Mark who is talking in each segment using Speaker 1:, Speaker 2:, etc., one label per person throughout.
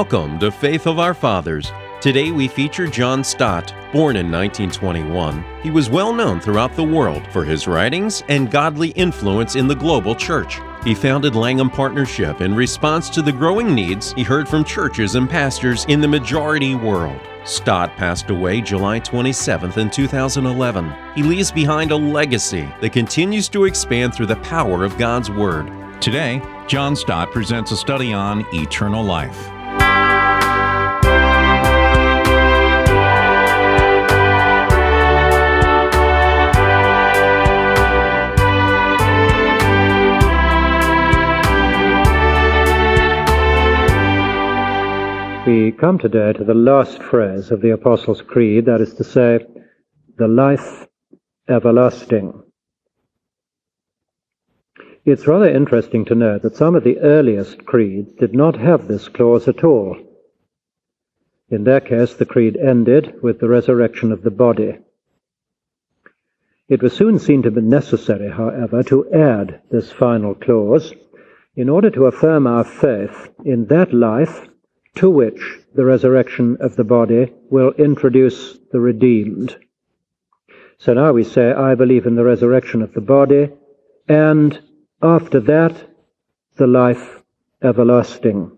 Speaker 1: Welcome to Faith of Our Fathers. Today we feature John Stott. Born in 1921, he was well known throughout the world for his writings and godly influence in the global church. He founded Langham Partnership in response to the growing needs he heard from churches and pastors in the majority world. Stott passed away July 27th in 2011. He leaves behind a legacy that continues to expand through the power of God's Word.
Speaker 2: Today, John Stott presents a study on eternal life.
Speaker 3: We come today to the last phrase of the Apostles' Creed, that is to say, the life everlasting. It's rather interesting to note that some of the earliest creeds did not have this clause at all. In their case, the creed ended with the resurrection of the body. It was soon seen to be necessary, however, to add this final clause in order to affirm our faith in that life to which the resurrection of the body will introduce the redeemed. So now we say, I believe in the resurrection of the body, and after that, the life everlasting.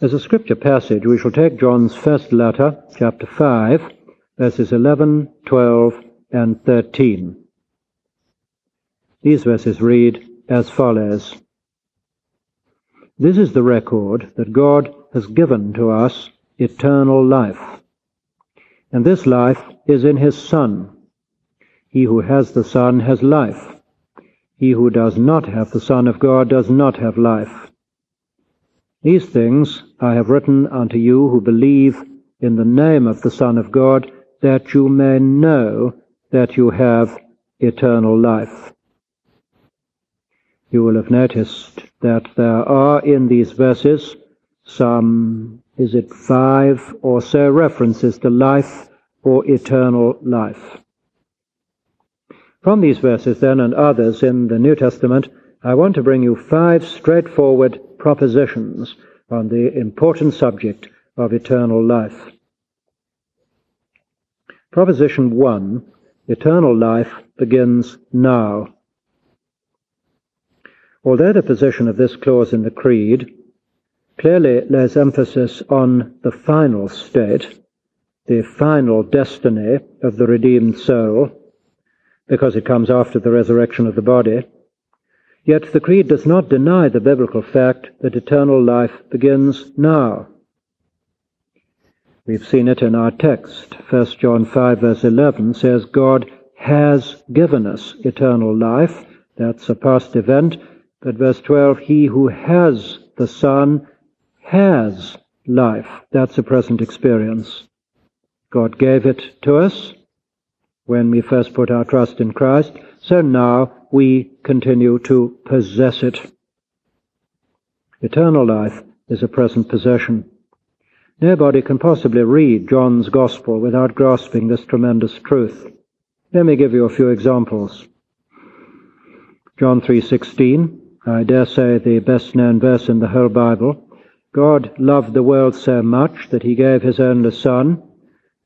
Speaker 3: As a scripture passage, we shall take John's first letter, chapter 5, verses 11, 12, and 13. These verses read as follows. This is the record that God has given to us eternal life. And this life is in His Son. He who has the Son has life. He who does not have the Son of God does not have life. These things I have written unto you who believe in the name of the Son of God, that you may know that you have eternal life. You will have noticed that there are in these verses some, is it five or so references to life or eternal life. From these verses, then, and others in the New Testament, I want to bring you five straightforward propositions on the important subject of eternal life. Proposition one eternal life begins now. Although the position of this clause in the Creed clearly lays emphasis on the final state, the final destiny of the redeemed soul, because it comes after the resurrection of the body, yet the Creed does not deny the biblical fact that eternal life begins now. We've seen it in our text. 1 John 5 verse 11 says, God has given us eternal life. That's a past event. But verse 12, he who has the Son has life. That's a present experience. God gave it to us when we first put our trust in Christ, so now we continue to possess it. Eternal life is a present possession. Nobody can possibly read John's Gospel without grasping this tremendous truth. Let me give you a few examples. John 3:16, I dare say the best known verse in the whole Bible. God loved the world so much that he gave his only son,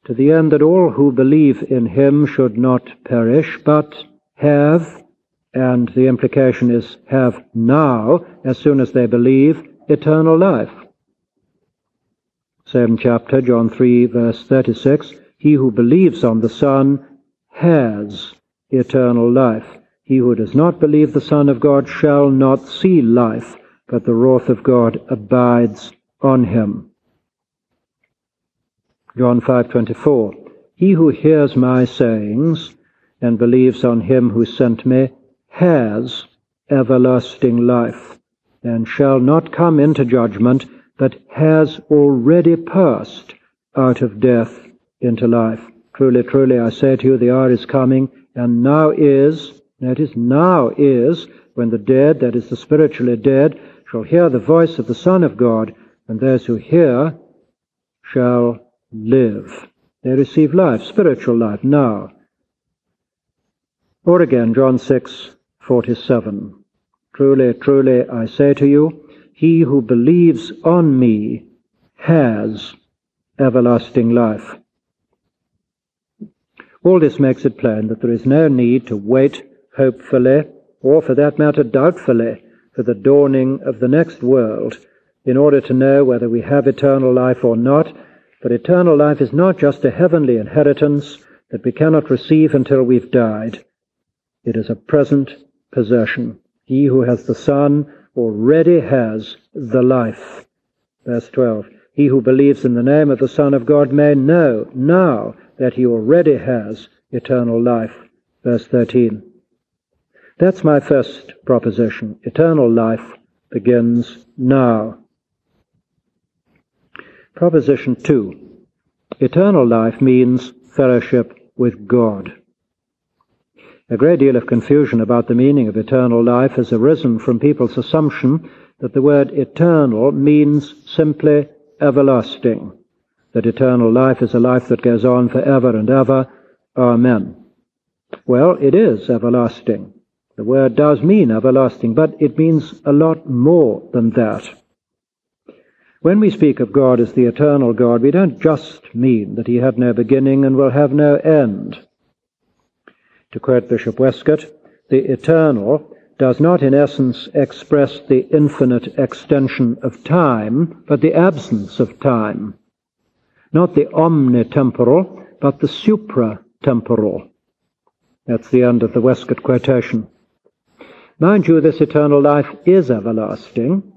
Speaker 3: to the end that all who believe in him should not perish, but have, and the implication is have now, as soon as they believe, eternal life. Same chapter, John 3, verse 36, he who believes on the Son has eternal life. He who does not believe the Son of God shall not see life, but the wrath of God abides on him. John 5:24 He who hears my sayings and believes on him who sent me has everlasting life and shall not come into judgment but has already passed out of death into life. Truly, truly, I say to you, the hour is coming, and now is is, now is when the dead, that is, the spiritually dead, shall hear the voice of the Son of God, and those who hear shall live. They receive life, spiritual life, now. Or again, John 6, 47. Truly, truly, I say to you, he who believes on me has everlasting life. All this makes it plain that there is no need to wait hopefully, or for that matter doubtfully, for the dawning of the next world in order to know whether we have eternal life or not. For eternal life is not just a heavenly inheritance that we cannot receive until we've died. It is a present possession. He who has the Son already has the life. Verse 12. He who believes in the name of the Son of God may know now that he already has eternal life. Verse 13. That's my first proposition. Eternal life begins now. Proposition 2. Eternal life means fellowship with God. A great deal of confusion about the meaning of eternal life has arisen from people's assumption that the word eternal means simply everlasting, that eternal life is a life that goes on forever and ever. Amen. Well, it is everlasting. The word does mean everlasting, but it means a lot more than that. When we speak of God as the eternal God, we don't just mean that he had no beginning and will have no end. To quote Bishop Westcott, the eternal does not in essence express the infinite extension of time, but the absence of time. Not the omnitemporal, but the supratemporal. That's the end of the Westcott quotation. Mind you, this eternal life is everlasting,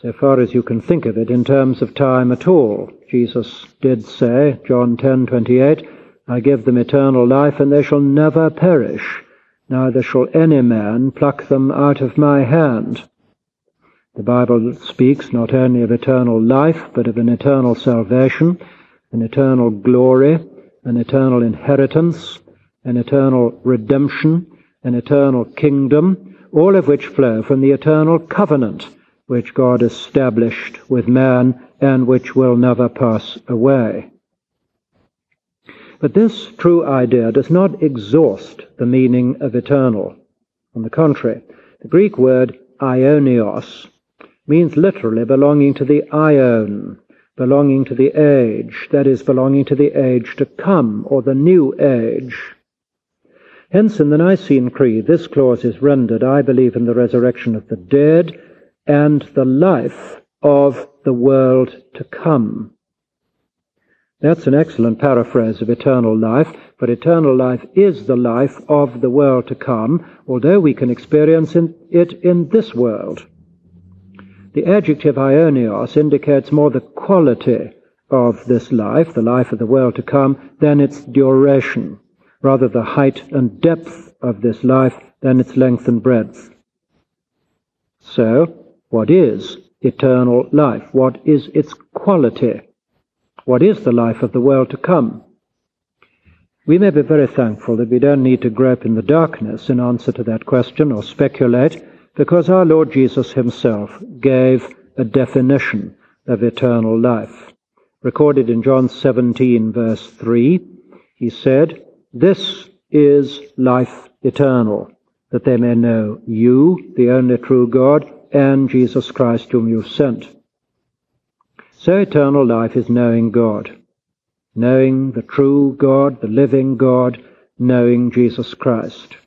Speaker 3: so far as you can think of it in terms of time at all. Jesus did say, John 10:28, I give them eternal life, and they shall never perish, neither shall any man pluck them out of my hand. The Bible speaks not only of eternal life, but of an eternal salvation, an eternal glory, an eternal inheritance, an eternal redemption, an eternal kingdom, all of which flow from the eternal covenant which God established with man and which will never pass away. But this true idea does not exhaust the meaning of eternal. On the contrary, the Greek word aionios means literally belonging to the aion, belonging to the age, that is, belonging to the age to come, or the new age. Hence, in the Nicene Creed, this clause is rendered, I believe in the resurrection of the dead and the life of the world to come. That's an excellent paraphrase of eternal life, but eternal life is the life of the world to come, although we can experience it in this world. The adjective aionios indicates more the quality of this life, the life of the world to come, than its duration, rather the height and depth of this life than its length and breadth. So, what is eternal life? What is its quality? What is the life of the world to come? We may be very thankful that we don't need to grope in the darkness in answer to that question or speculate, because our Lord Jesus himself gave a definition of eternal life. Recorded in John 17, verse 3, he said, This is life eternal, that they may know you, the only true God, and Jesus Christ whom you sent. So eternal life is knowing God, knowing the true God, the living God, knowing Jesus Christ.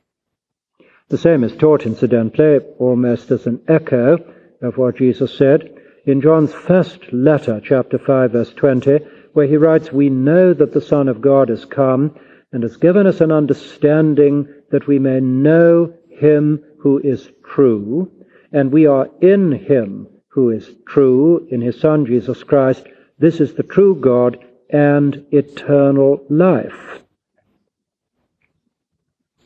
Speaker 3: The same is taught, incidentally, almost as an echo of what Jesus said in John's first letter, chapter 5, verse 20, where he writes, We know that the Son of God has come and has given us an understanding that we may know him who is true, and we are in him who is true in his Son Jesus Christ. This is the true God and eternal life.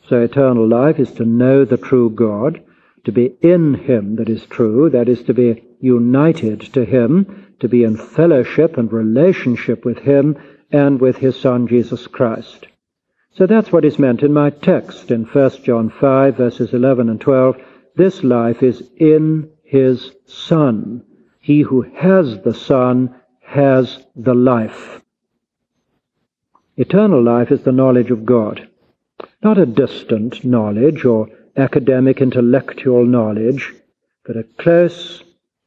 Speaker 3: So eternal life is to know the true God, to be in him that is true, that is to be united to him, to be in fellowship and relationship with him and with his Son Jesus Christ. So that's what is meant in my text in 1 John 5 verses 11 and 12. This life is in his Son. He who has the Son has the life. Eternal life is the knowledge of God, not a distant knowledge or academic intellectual knowledge, but a close,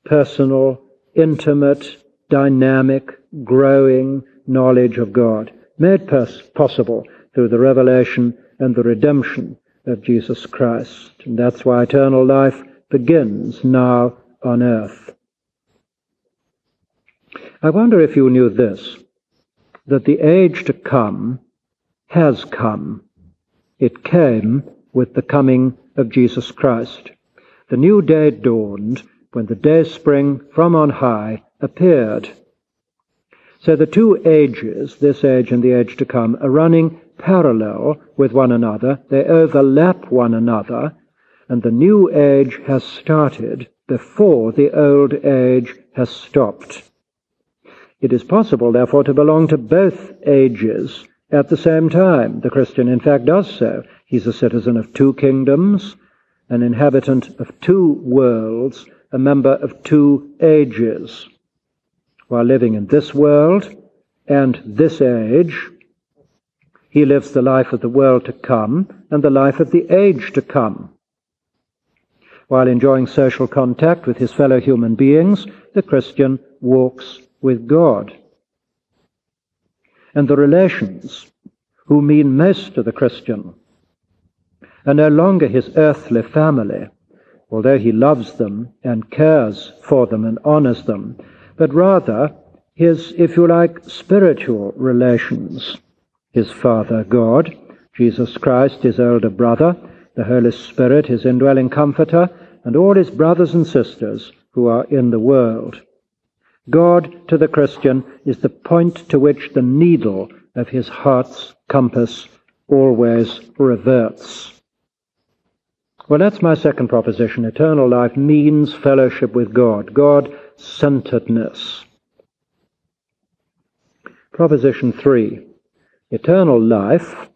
Speaker 3: personal, intimate, dynamic, growing knowledge of God, made possible through the revelation and the redemption of Jesus Christ. And that's why eternal life begins now on earth. I wonder if you knew this, that the age to come has come. It came with the coming of Jesus Christ. The new day dawned when the day spring from on high appeared. So the two ages, this age and the age to come, are running parallel with one another. They overlap one another, and the new age has started before the old age has stopped. It is possible, therefore, to belong to both ages at the same time. The Christian, in fact, does so. He's a citizen of two kingdoms, an inhabitant of two worlds, a member of two ages. While living in this world and this age, he lives the life of the world to come and the life of the age to come. While enjoying social contact with his fellow human beings, the Christian walks with God. And the relations who mean most to the Christian are no longer his earthly family, although he loves them and cares for them and honors them, but rather his, if you like, spiritual relations. His Father God, Jesus Christ, his elder brother, the Holy Spirit, his indwelling comforter, and all his brothers and sisters who are in the world. God to the Christian is the point to which the needle of his heart's compass always reverts. Well, that's my second proposition. Eternal life means fellowship with God, God centeredness. Proposition three eternal life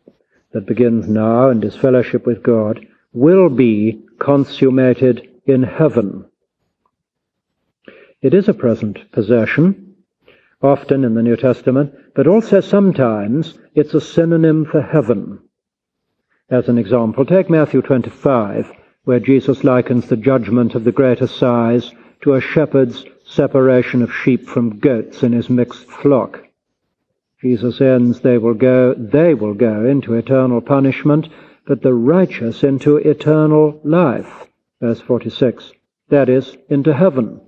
Speaker 3: that begins now and is fellowship with God will be consummated in heaven. It is a present possession, often in the New Testament, but also sometimes it's a synonym for heaven. As an example, take Matthew 25, where Jesus likens the judgment of the great assize to a shepherd's separation of sheep from goats in his mixed flock. Jesus ends, they will go, they will go into eternal punishment, but the righteous into eternal life. Verse 46. That is, into heaven.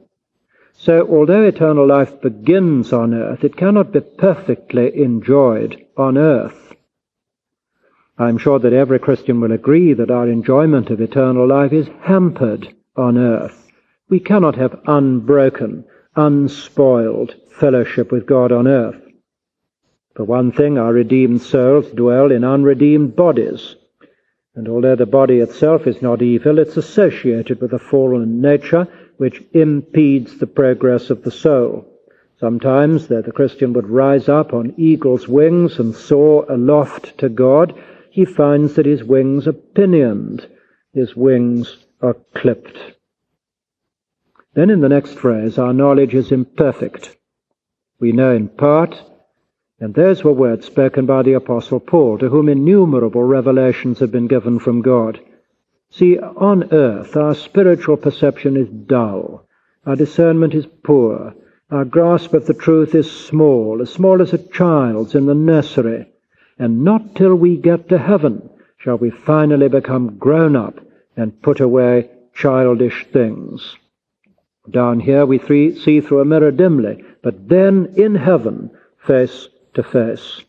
Speaker 3: So, although eternal life begins on earth, it cannot be perfectly enjoyed on earth. I'm sure that every Christian will agree that our enjoyment of eternal life is hampered on earth. We cannot have unbroken, unspoiled fellowship with God on earth. For one thing, our redeemed souls dwell in unredeemed bodies. And although the body itself is not evil, it's associated with a fallen nature which impedes the progress of the soul. Sometimes, though the Christian would rise up on eagle's wings and soar aloft to God, he finds that his wings are pinioned, his wings are clipped. Then in the next phrase, our knowledge is imperfect. We know in part, and those were words spoken by the Apostle Paul, to whom innumerable revelations have been given from God. See, on earth our spiritual perception is dull, our discernment is poor, our grasp of the truth is small, as small as a child's in the nursery, and not till we get to heaven shall we finally become grown up and put away childish things. Down here we see through a mirror dimly, but then in heaven, face to face.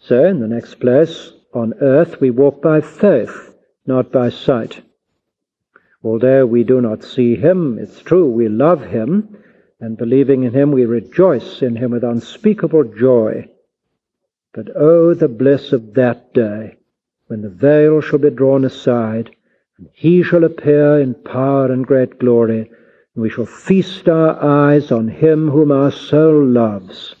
Speaker 3: So, in the next place, on earth we walk by faith not by sight. Although we do not see him, it's true, we love him, and believing in him, we rejoice in him with unspeakable joy. But oh, the bliss of that day, when the veil shall be drawn aside, and he shall appear in power and great glory, and we shall feast our eyes on him whom our soul loves.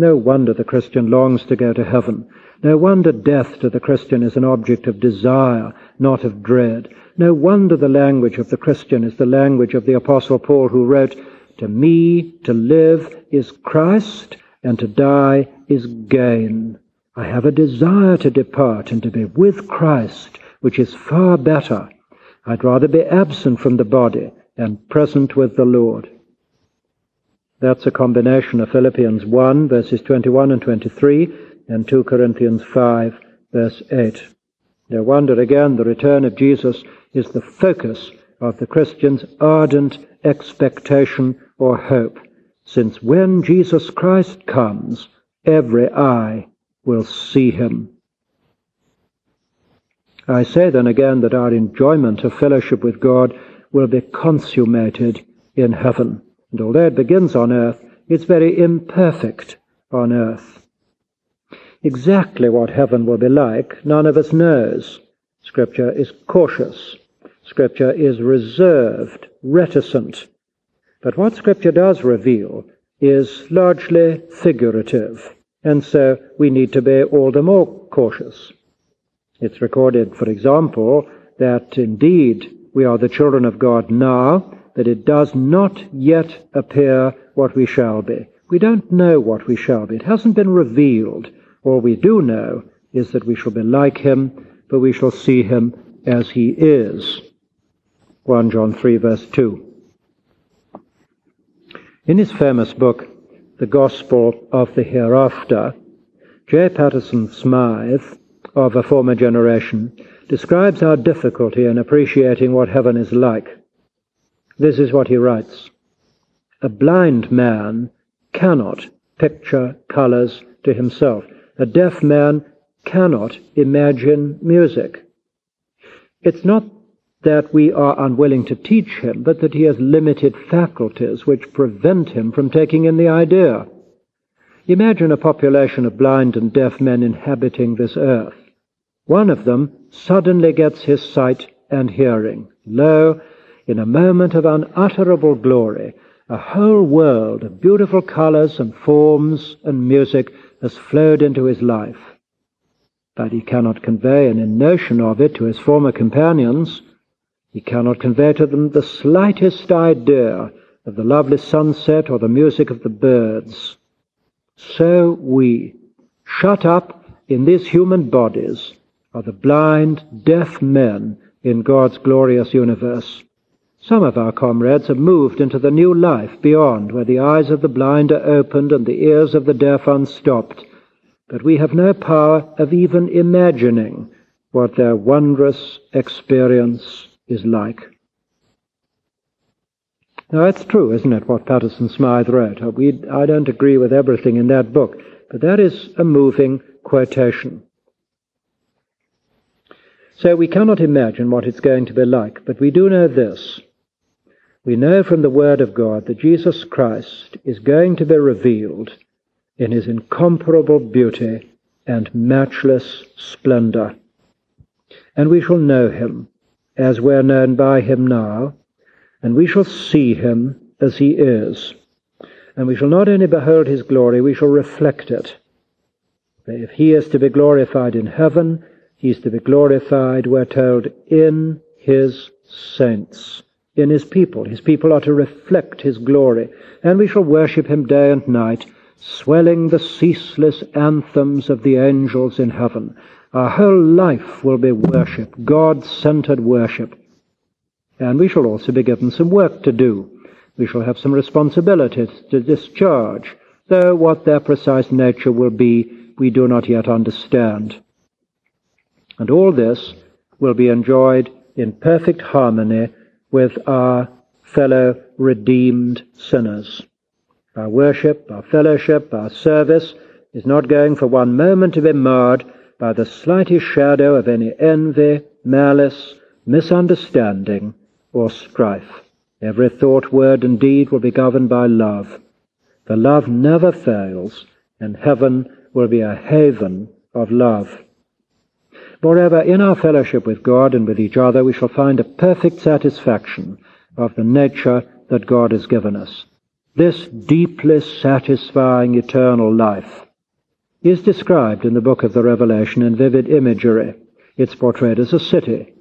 Speaker 3: No wonder the Christian longs to go to heaven. No wonder death to the Christian is an object of desire, not of dread. No wonder the language of the Christian is the language of the Apostle Paul, who wrote, To me to live is Christ, and to die is gain. I have a desire to depart and to be with Christ, which is far better. I'd rather be absent from the body and present with the Lord. That's a combination of Philippians 1 verses 21 and 23 and 2 Corinthians 5 verse 8. No wonder again the return of Jesus is the focus of the Christian's ardent expectation or hope, since when Jesus Christ comes, every eye will see him. I say then again that our enjoyment of fellowship with God will be consummated in heaven. And although it begins on earth, it's very imperfect on earth. Exactly what heaven will be like, none of us knows. Scripture is cautious. Scripture is reserved, reticent. But what Scripture does reveal is largely figurative, and so we need to be all the more cautious. It's recorded, for example, that indeed we are the children of God now, that it does not yet appear what we shall be. We don't know what we shall be. It hasn't been revealed. All we do know is that we shall be like him, but we shall see him as he is. 1 John 3 verse 2. In his famous book, The Gospel of the Hereafter, J. Paterson Smyth, of a former generation, describes our difficulty in appreciating what heaven is like. This is what he writes. A blind man cannot picture colors to himself. A deaf man cannot imagine music. It's not that we are unwilling to teach him, but that he has limited faculties which prevent him from taking in the idea. Imagine a population of blind and deaf men inhabiting this earth. One of them suddenly gets his sight and hearing. Lo, in a moment of unutterable glory, a whole world of beautiful colors and forms and music has flowed into his life. But he cannot convey any notion of it to his former companions. He cannot convey to them the slightest idea of the lovely sunset or the music of the birds. So we, shut up in these human bodies, are the blind, deaf men in God's glorious universe. Some of our comrades have moved into the new life beyond, where the eyes of the blind are opened and the ears of the deaf unstopped, but we have no power of even imagining what their wondrous experience is like. Now that's true, isn't it, what Paterson Smyth wrote? We, I don't agree with everything in that book, but that is a moving quotation. So we cannot imagine what it's going to be like, but we do know this. We know from the Word of God that Jesus Christ is going to be revealed in his incomparable beauty and matchless splendor. And we shall know him as we're known by him now, and we shall see him as he is. And we shall not only behold his glory, we shall reflect it. If he is to be glorified in heaven, he is to be glorified, we're told, in his saints, in his people. His people are to reflect his glory, and we shall worship him day and night, swelling the ceaseless anthems of the angels in heaven. Our whole life will be worship, God-centered worship. And we shall also be given some work to do. We shall have some responsibilities to discharge, though what their precise nature will be, we do not yet understand. And all this will be enjoyed in perfect harmony with our fellow redeemed sinners. Our worship, our fellowship, our service is not going for one moment to be marred by the slightest shadow of any envy, malice, misunderstanding, or strife. Every thought, word, and deed will be governed by love. For love never fails, and heaven will be a haven of love. Moreover, in our fellowship with God and with each other, we shall find a perfect satisfaction of the nature that God has given us. This deeply satisfying eternal life is described in the book of the Revelation in vivid imagery. It's portrayed as a city,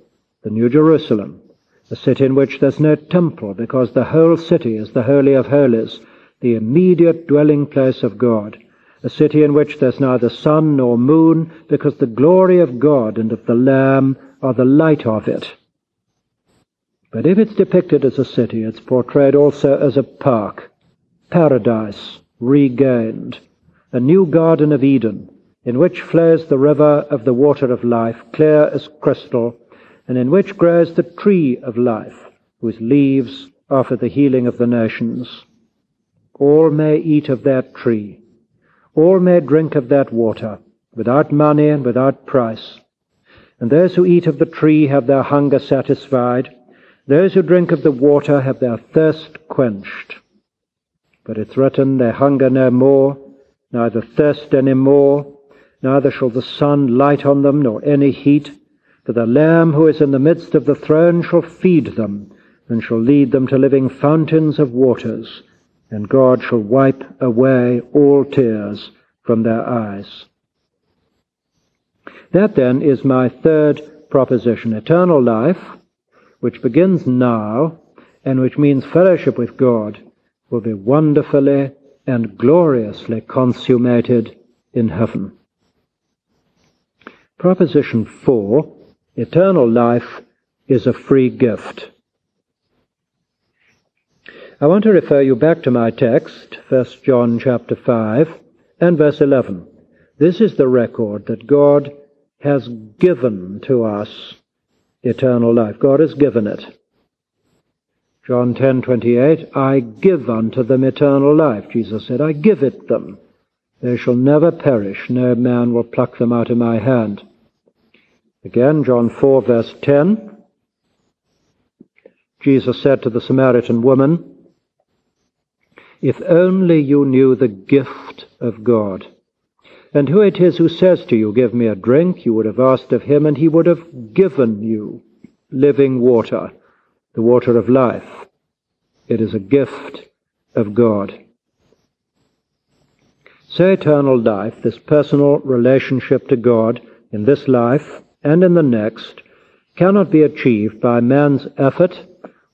Speaker 3: the New Jerusalem, a city in which there's no temple because the whole city is the Holy of Holies, the immediate dwelling place of God a city in which there's neither sun nor moon, because the glory of God and of the Lamb are the light of it. But if it's depicted as a city, it's portrayed also as a park, paradise regained, a new Garden of Eden, in which flows the river of the water of life, clear as crystal, and in which grows the tree of life, whose leaves are for the healing of the nations. All may eat of that tree. All may drink of that water, without money and without price. And those who eat of the tree have their hunger satisfied. Those who drink of the water have their thirst quenched. But it's written, they hunger no more, neither thirst any more, neither shall the sun light on them, nor any heat. For the Lamb who is in the midst of the throne shall feed them, and shall lead them to living fountains of waters, and God shall wipe away all tears from their eyes. That then is my third proposition. Eternal life, which begins now, and which means fellowship with God, will be wonderfully and gloriously consummated in heaven. Proposition 4 Eternal life is a free gift. I want to refer you back to my text, 1 John chapter 5 and verse 11. This is the record that God has given to us eternal life. God has given it. John 10:28 I give unto them eternal life. Jesus said, I give it them. They shall never perish, no man will pluck them out of my hand. Again, John 4, verse 10. Jesus said to the Samaritan woman, If only you knew the gift of God, and who it is who says to you, Give me a drink, you would have asked of him, and he would have given you living water, the water of life. It is a gift of God. So eternal life, this personal relationship to God in this life, and in the next cannot be achieved by man's effort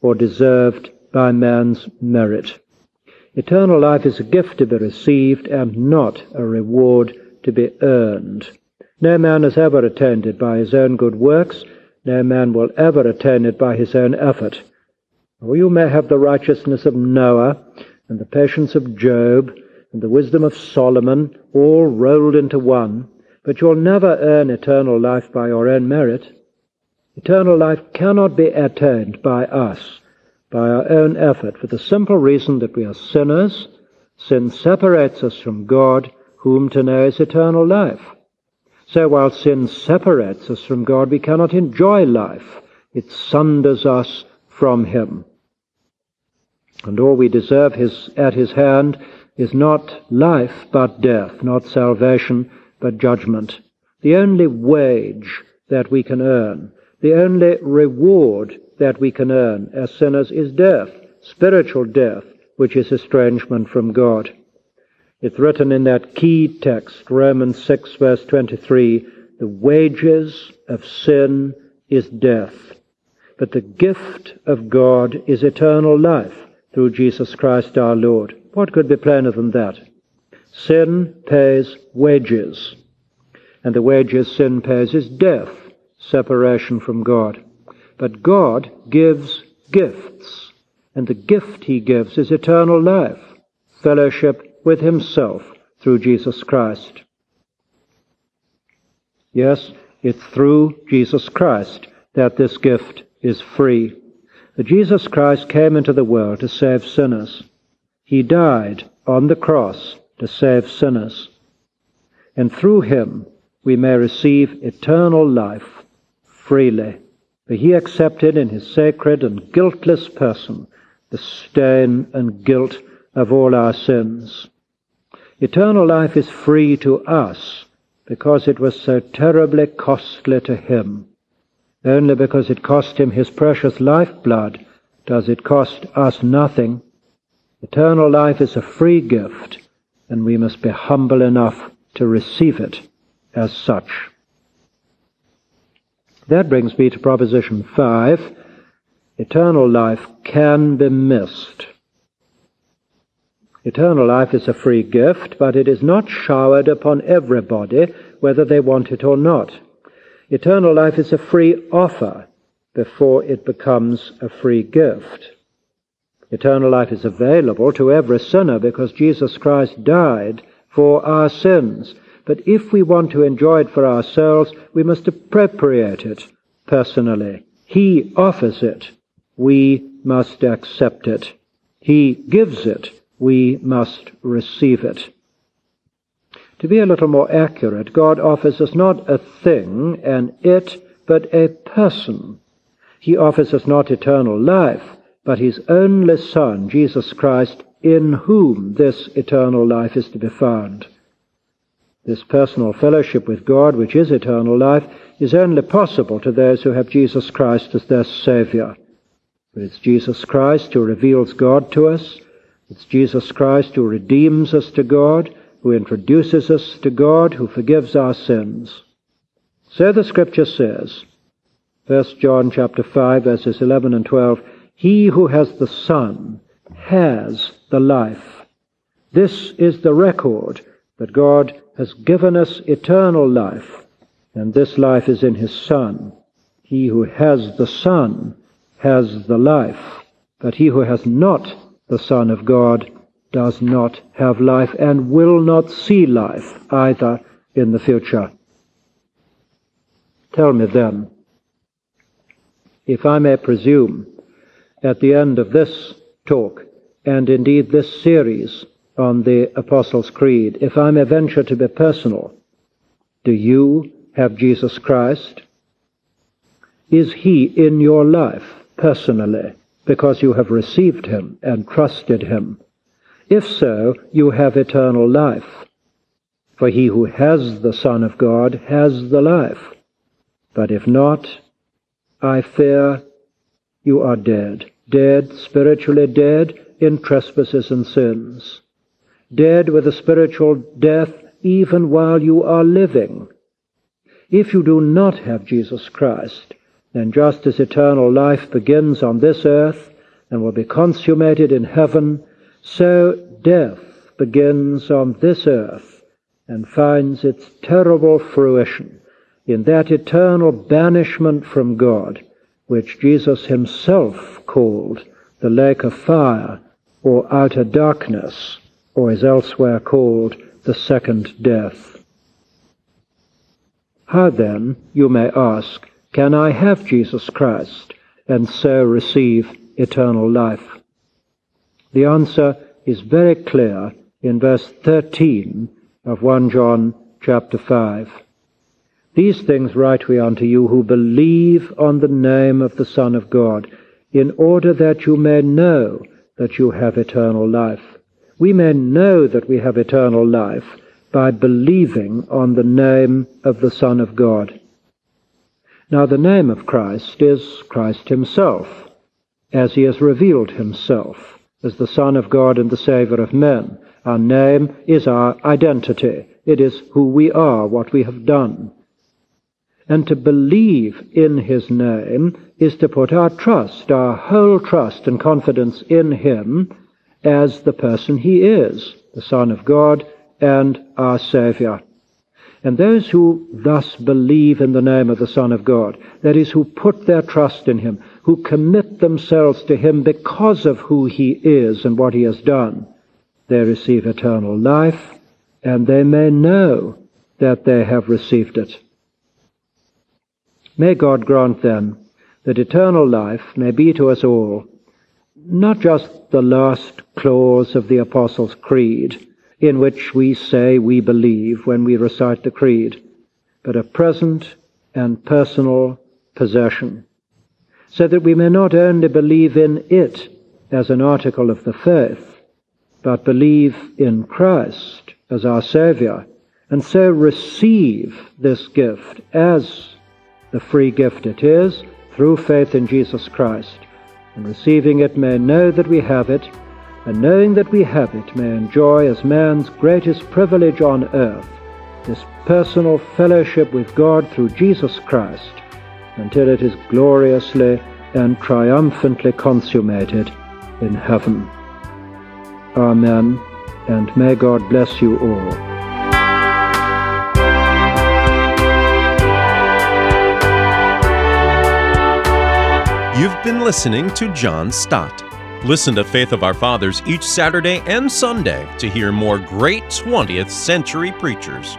Speaker 3: or deserved by man's merit. Eternal life is a gift to be received and not a reward to be earned. No man has ever attained it by his own good works. No man will ever attain it by his own effort. Or you may have the righteousness of Noah and the patience of Job and the wisdom of Solomon all rolled into one, but you'll never earn eternal life by your own merit. Eternal life cannot be attained by us, by our own effort, for the simple reason that we are sinners. Sin separates us from God, whom to know is eternal life. So while sin separates us from God, we cannot enjoy life. It sunders us from Him. And all we deserve his, at His hand is not life, but death, not salvation, but judgment. The only wage that we can earn, the only reward that we can earn as sinners is death, spiritual death, which is estrangement from God. It's written in that key text, Romans 6 verse 23, the wages of sin is death, but the gift of God is eternal life through Jesus Christ our Lord. What could be plainer than that? Sin pays wages, and the wages sin pays is death, separation from God. But God gives gifts, and the gift he gives is eternal life, fellowship with himself through Jesus Christ. Yes, it's through Jesus Christ that this gift is free. That Jesus Christ came into the world to save sinners. He died on the cross to save sinners. And through him we may receive eternal life freely. For he accepted in his sacred and guiltless person the stain and guilt of all our sins. Eternal life is free to us because it was so terribly costly to him. Only because it cost him his precious lifeblood does it cost us nothing. Eternal life is a free gift and we must be humble enough to receive it as such. That brings me to proposition 5. Eternal life can be missed. Eternal life is a free gift, but it is not showered upon everybody, whether they want it or not. Eternal life is a free offer, before it becomes a free gift. Eternal life is available to every sinner because Jesus Christ died for our sins. But if we want to enjoy it for ourselves, we must appropriate it personally. He offers it. We must accept it. He gives it. We must receive it. To be a little more accurate, God offers us not a thing, an it, but a person. He offers us not eternal life, but his only Son, Jesus Christ, in whom this eternal life is to be found. This personal fellowship with God, which is eternal life, is only possible to those who have Jesus Christ as their Saviour. It's Jesus Christ who reveals God to us. It's Jesus Christ who redeems us to God, who introduces us to God, who forgives our sins. So the Scripture says, 1 John chapter 5, verses 11 and 12, he who has the Son has the life. This is the record that God has given us eternal life, and this life is in His Son. He who has the Son has the life, but he who has not the Son of God does not have life and will not see life either in the future. Tell me then, if I may presume, at the end of this talk, and indeed this series on the Apostles' Creed, if I may venture to be personal, do you have Jesus Christ? Is He in your life personally because you have received Him and trusted Him? If so, you have eternal life. For he who has the Son of God has the life. But if not, I fear you are dead dead, spiritually dead in trespasses and sins, dead with a spiritual death even while you are living. If you do not have Jesus Christ, then just as eternal life begins on this earth and will be consummated in heaven, so death begins on this earth and finds its terrible fruition in that eternal banishment from God which Jesus himself called the lake of fire or outer darkness, or is elsewhere called the second death. How then, you may ask, can I have Jesus Christ and so receive eternal life? The answer is very clear in verse 13 of 1 John chapter 5. These things write we unto you who believe on the name of the Son of God, in order that you may know that you have eternal life. We may know that we have eternal life by believing on the name of the Son of God. Now the name of Christ is Christ himself, as he has revealed himself as the Son of God and the Saviour of men. Our name is our identity. It is who we are, what we have done. And to believe in his name is to put our trust, our whole trust and confidence in him as the person he is, the Son of God and our Saviour. And those who thus believe in the name of the Son of God, that is, who put their trust in him, who commit themselves to him because of who he is and what he has done, they receive eternal life, and they may know that they have received it. May God grant them that eternal life may be to us all not just the last clause of the Apostles' Creed, in which we say we believe when we recite the Creed, but a present and personal possession, so that we may not only believe in it as an article of the faith, but believe in Christ as our Saviour, and so receive this gift as the free gift it is through faith in Jesus Christ, and receiving it may know that we have it, and knowing that we have it may enjoy as man's greatest privilege on earth this personal fellowship with God through Jesus Christ until it is gloriously and triumphantly consummated in heaven. Amen, and may God bless you all.
Speaker 1: You've been listening to John Stott. Listen to Faith of Our Fathers each Saturday and Sunday to hear more great 20th century preachers.